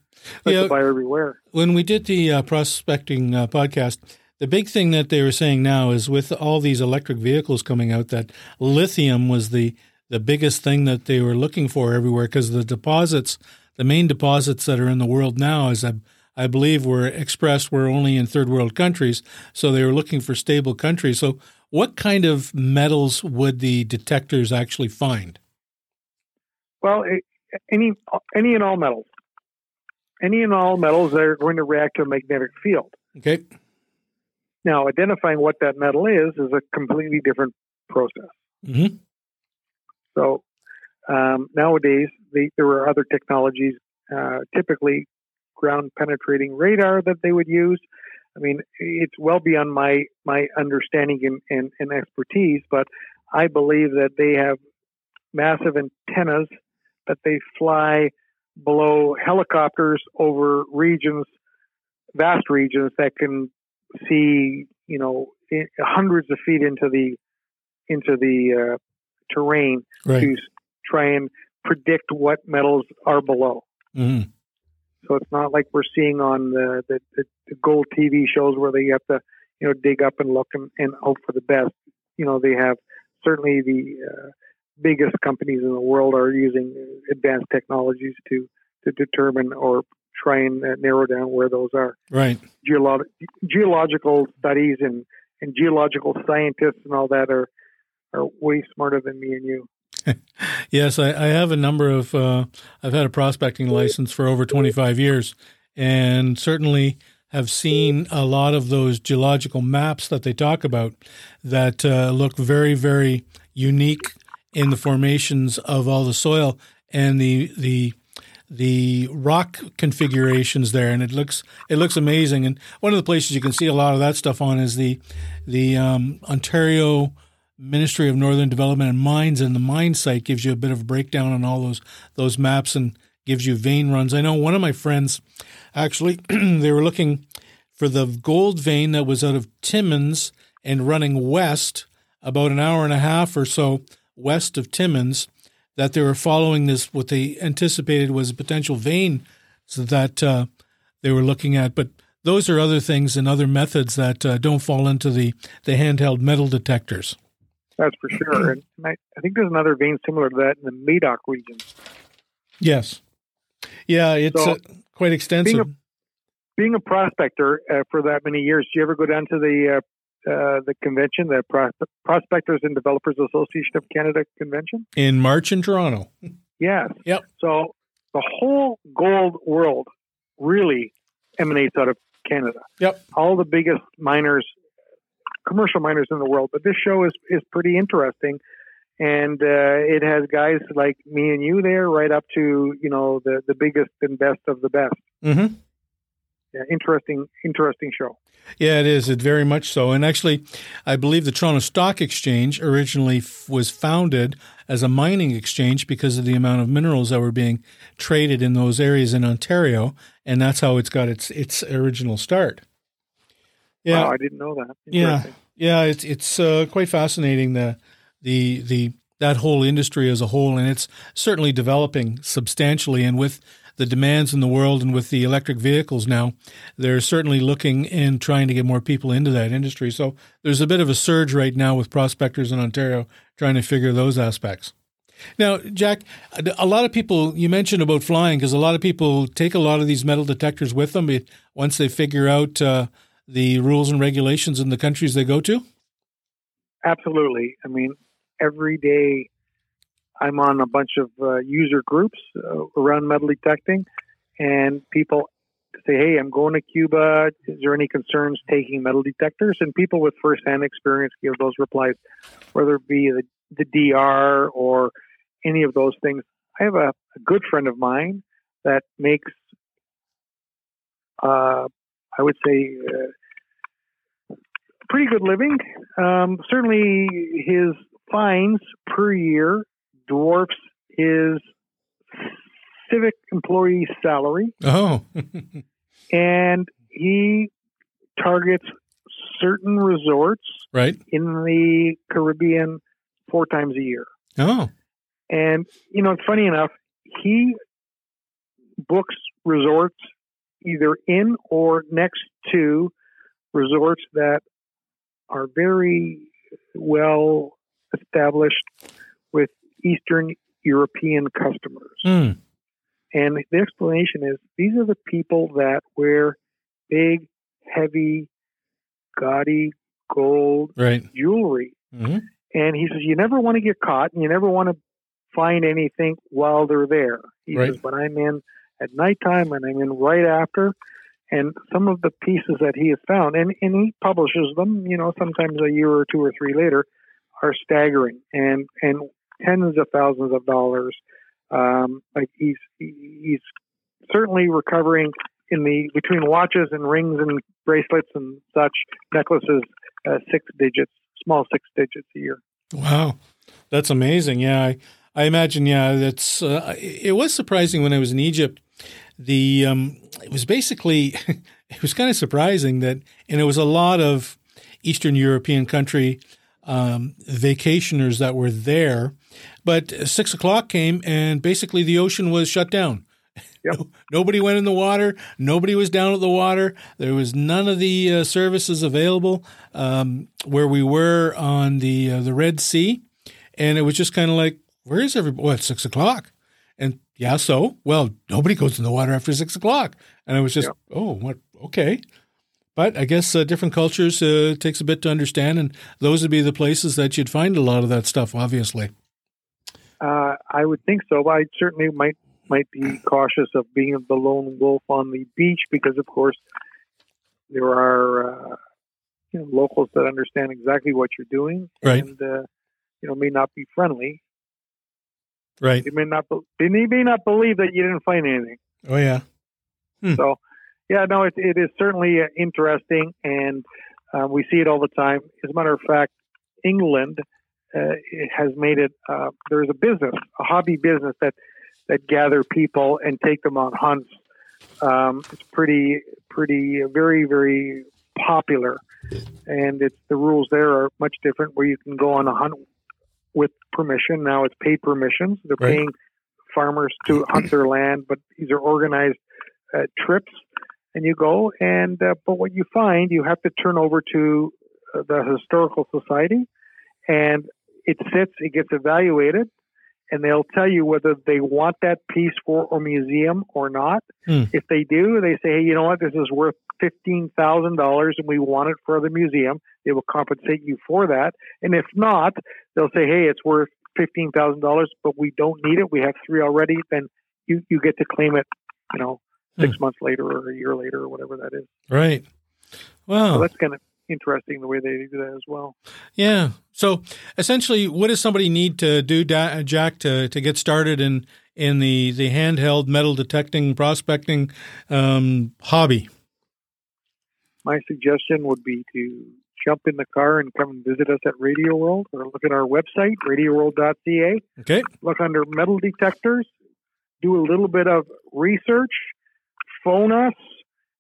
Yeah, buy everywhere. When we did the uh, prospecting uh, podcast, the big thing that they were saying now is with all these electric vehicles coming out, that lithium was the the biggest thing that they were looking for everywhere because the deposits, the main deposits that are in the world now, as I, I believe, were expressed were only in third world countries. So they were looking for stable countries. So, what kind of metals would the detectors actually find? Well, any any and all metals, any and all metals that are going to react to a magnetic field. Okay. Now, identifying what that metal is is a completely different process. Mm-hmm. So um, nowadays, they, there are other technologies, uh, typically ground penetrating radar that they would use. I mean, it's well beyond my my understanding and, and, and expertise, but I believe that they have massive antennas that they fly below helicopters over regions, vast regions that can see, you know, hundreds of feet into the into the uh, terrain right. to try and predict what metals are below. Mm-hmm. So it's not like we're seeing on the, the, the, the, gold TV shows where they have to, you know, dig up and look and, and hope for the best. You know, they have certainly the uh, biggest companies in the world are using advanced technologies to to determine or try and uh, narrow down where those are. Right. Geolo- geological studies and, and geological scientists and all that are are way smarter than me and you. yes, I, I, have a number of. Uh, I've had a prospecting license for over 25 years, and certainly have seen a lot of those geological maps that they talk about that uh, look very, very unique in the formations of all the soil and the the the rock configurations there, and it looks it looks amazing. And one of the places you can see a lot of that stuff on is the the um, Ontario Ministry of Northern Development and Mines, and the mine site gives you a bit of a breakdown on all those those maps and gives you vein runs. I know one of my friends actually they were looking for the gold vein that was out of Timmins and running west about an hour and a half or so west of Timmins that they were following this, what they anticipated was a potential vein so that uh, they were looking at. But those are other things and other methods that uh, don't fall into the, the handheld metal detectors. That's for sure. and I, I, think there's another vein similar to that in the Madoc region. Yes. Yeah, it's so, uh, quite extensive. Being a, being a prospector uh, for that many years, do you ever go down to the uh, the convention, the Pros- Prospectors and Developers Association of Canada convention in March in Toronto? Yes. Yep. So the whole gold world really emanates out of Canada. Yep. All the biggest miners, commercial miners in the world. But this show is is pretty interesting, and uh, it has guys like me and you there, right up to you know the the biggest and best of the best. Mm-hmm. Yeah, interesting, interesting show. Yeah, it is. It very much so. And actually, I believe the Toronto Stock Exchange originally f- was founded as a mining exchange because of the amount of minerals that were being traded in those areas in Ontario, and that's how it's got its its original start. Yeah, wow, I didn't know that. Yeah, yeah, it's it's uh, quite fascinating the the the that whole industry as a whole, and it's certainly developing substantially. And with the demands in the world and with the electric vehicles now, they're certainly looking and trying to get more people into that industry. So there's a bit of a surge right now with prospectors in Ontario trying to figure those aspects. Now, Jack, a lot of people, you mentioned about flying because a lot of people take a lot of these metal detectors with them once they figure out uh, the rules and regulations in the countries they go to. Absolutely. I mean, every day I'm on a bunch of uh, user groups uh, around metal detecting, and people say, "Hey, I'm going to Cuba. Is there any concerns taking metal detectors?" And people with firsthand experience give those replies, whether it be the, the DR or any of those things. I have a, a good friend of mine that makes, uh, I would say, uh, pretty good living. Um, certainly, his fines per year dwarfs his civic employee salary. Oh. and he targets certain resorts right in the Caribbean four times a year. Oh. And you know, funny enough, he books resorts either in or next to resorts that are very well established with Eastern European customers. Mm. And the explanation is these are the people that wear big, heavy, gaudy gold right. jewelry. Mm-hmm. And he says, You never want to get caught and you never want to find anything while they're there. He right. says, But I'm in at nighttime and I'm in right after. And some of the pieces that he has found, and, and he publishes them, you know, sometimes a year or two or three later, are staggering. And and tens of thousands of dollars. Um, like he's he's certainly recovering in the between watches and rings and bracelets and such necklaces, uh, six digits, small six digits a year. Wow, that's amazing. Yeah, I, I imagine. Yeah, that's uh, it was surprising when I was in Egypt. The um, it was basically it was kind of surprising that, and it was a lot of Eastern European country um, vacationers that were there but six o'clock came, and basically the ocean was shut down. Yep. Nobody went in the water. Nobody was down at the water. There was none of the uh, services available um, where we were on the uh, the Red Sea, and it was just kind of like, where is everybody? Well, it's six o'clock, and yeah, so well, nobody goes in the water after six o'clock, and I was just, yep. oh, what? Okay, but I guess uh, different cultures uh, takes a bit to understand, and those would be the places that you'd find a lot of that stuff, obviously. Uh, I would think so. I certainly might might be cautious of being the lone wolf on the beach because, of course, there are uh, you know locals that understand exactly what you're doing right. and uh, you know may not be friendly. Right. They may not. They may not believe that you didn't find anything. Oh yeah. Hmm. So, yeah, no, it, it is certainly uh, interesting, and uh, we see it all the time. As a matter of fact, England uh, has made it. Uh, there's a business, a hobby business that that gather people and take them on hunts. Um, it's pretty, pretty, very, very popular, and it's the rules there are much different. Where you can go on a hunt with permission. Now it's paid permissions. They're right. paying farmers to hunt their land, but these are organized uh, trips, and you go. And uh, but what you find, you have to turn over to uh, the historical society, and it sits, it gets evaluated, and they'll tell you whether they want that piece for a museum or not. Hmm. If they do, they say, hey, you know what, this is worth fifteen thousand dollars, and we want it for the museum. They will compensate you for that. And if not, they'll say, hey, it's worth fifteen thousand dollars, but we don't need it. We have three already. Then you you get to claim it. You know, six Hmm. months later or a year later or whatever that is. Right. So that's kind of interesting the way they do that as well. Yeah. So essentially, what does somebody need to do, Jack, to, to get started in in the, the handheld metal detecting prospecting um, hobby? My suggestion would be to jump in the car and come and visit us at Radioworld or look at our website, radioworld.ca. Okay. Look under metal detectors, do a little bit of research, phone us,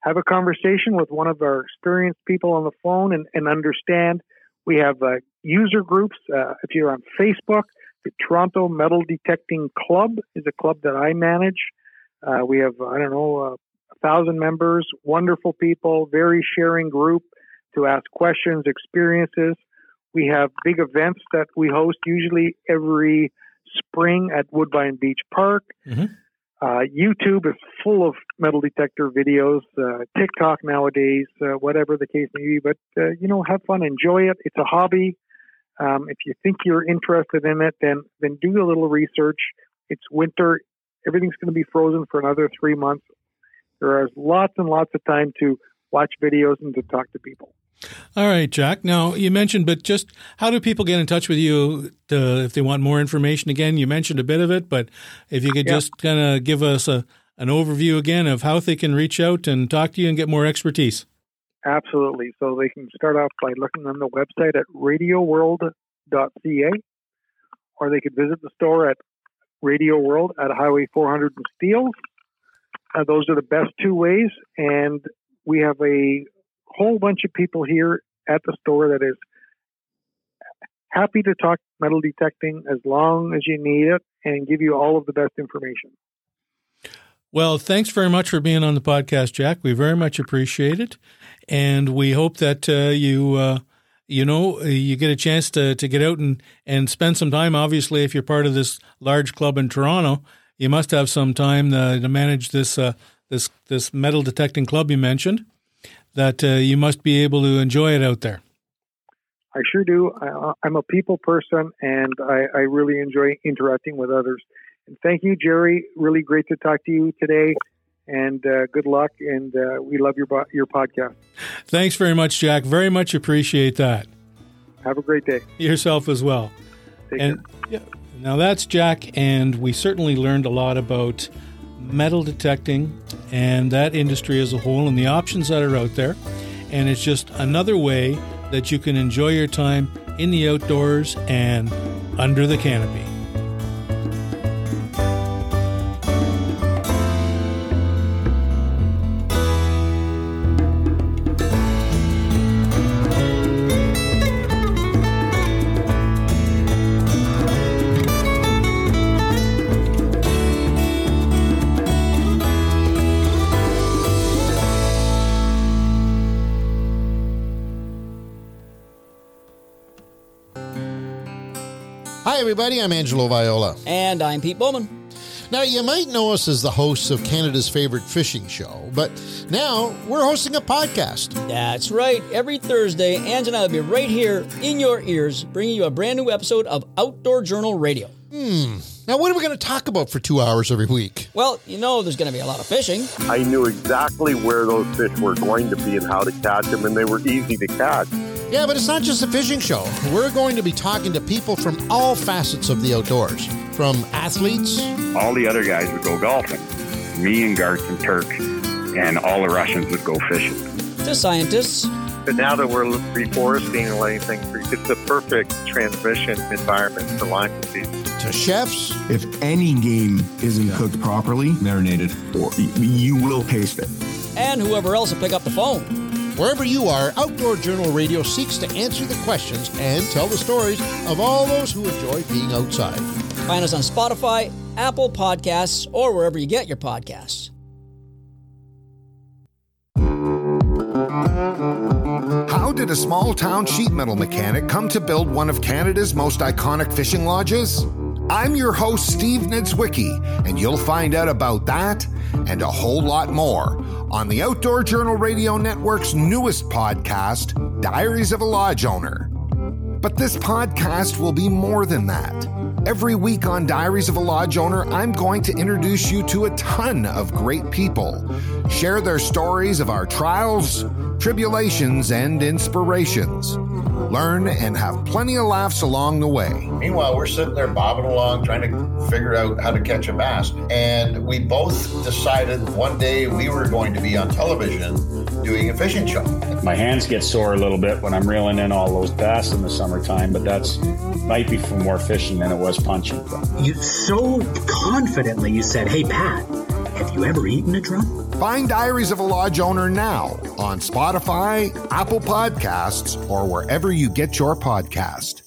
have a conversation with one of our experienced people on the phone and, and understand. We have uh, user groups. Uh, if you're on Facebook, the Toronto Metal Detecting Club is a club that I manage. Uh, we have, I don't know, uh, a thousand members, wonderful people, very sharing group to ask questions, experiences. We have big events that we host usually every spring at Woodbine Beach Park. Mhm. Uh, YouTube is full of metal detector videos. Uh, TikTok nowadays, uh, whatever the case may be. But uh, you know, have fun, enjoy it. It's a hobby. Um, if you think you're interested in it, then then do a little research. It's winter. Everything's going to be frozen for another three months. There is lots and lots of time to watch videos and to talk to people. All right, Jack. Now you mentioned, but just how do people get in touch with you to, if they want more information? Again, you mentioned a bit of it, but if you could Yeah. just kind of give us a an overview again of how they can reach out and talk to you and get more expertise. Absolutely. So they can start off by looking on the website at radioworld.ca, or they could visit the store at Radioworld at Highway 400 in Steeles. Uh, those are the best two ways, and we have a whole bunch of people here at the store that is happy to talk metal detecting as long as you need it and give you all of the best information. Well, thanks very much for being on the podcast, Jack. We very much appreciate it, and we hope that uh, you, uh, you know, you get a chance to to get out and and spend some time. Obviously, if you're part of this large club in Toronto, you must have some time uh, to manage this uh, this this metal detecting club you mentioned. That uh, you must be able to enjoy it out there. I sure do. I, I'm a people person, and I, I really enjoy interacting with others. And thank you, Jerry. Really great to talk to you today. And uh, good luck. And uh, we love your your podcast. Thanks very much, Jack. Very much appreciate that. Have a great day. Yourself as well. Take And care. yeah, now that's Jack, and we certainly learned a lot about metal detecting and that industry as a whole and the options that are out there. And it's just another way that you can enjoy your time in the outdoors and under the canopy. Hi, everybody. I'm Angelo Viola. And I'm Pete Bowman. Now, you might know us as the hosts of Canada's favorite fishing show, but now we're hosting a podcast. That's right. Every Thursday, Ange and I will be right here in your ears, bringing you a brand new episode of Outdoor Journal Radio. Hmm. Now, what are we going to talk about for two hours every week? Well, you know there's going to be a lot of fishing. I knew exactly where those fish were going to be and how to catch them, and they were easy to catch. Yeah, but it's not just a fishing show. We're going to be talking to people from all facets of the outdoors, from athletes, all the other guys would go golfing. Me and Garth and Turk and all the Russians would go fishing. To scientists, But now that we're reforesting and letting things free, it's the perfect transmission environment for Lyme disease. to chefs, If any game isn't cooked properly, marinated, or you will taste it. and whoever else will pick up the phone. Wherever you are, Outdoor Journal Radio seeks to answer the questions and tell the stories of all those who enjoy being outside. Find us on Spotify, Apple Podcasts, or wherever you get your podcasts. How did a small town sheet metal mechanic come to build one of Canada's most iconic fishing lodges? I'm your host, Steve Niedzwicki, and you'll find out about that and a whole lot more on the Outdoor Journal Radio Network's newest podcast, Diaries of a Lodge Owner. But this podcast will be more than that. Every week on Diaries of a Lodge Owner, I'm going to introduce you to a ton of great people, share their stories of our trials, tribulations, and inspirations. Learn and have plenty of laughs along the way. Meanwhile, we're sitting there bobbing along trying to figure out how to catch a bass. And we both decided one day we were going to be on television doing a fishing show. My hands get sore a little bit when I'm reeling in all those bass in the summertime, but that's might be for more fishing than it was punching. You so confidently you said, "Hey Pat, have you ever eaten a drum?" Find Diaries of a Lodge Owner now on Spotify, Apple Podcasts, or wherever you get your podcast.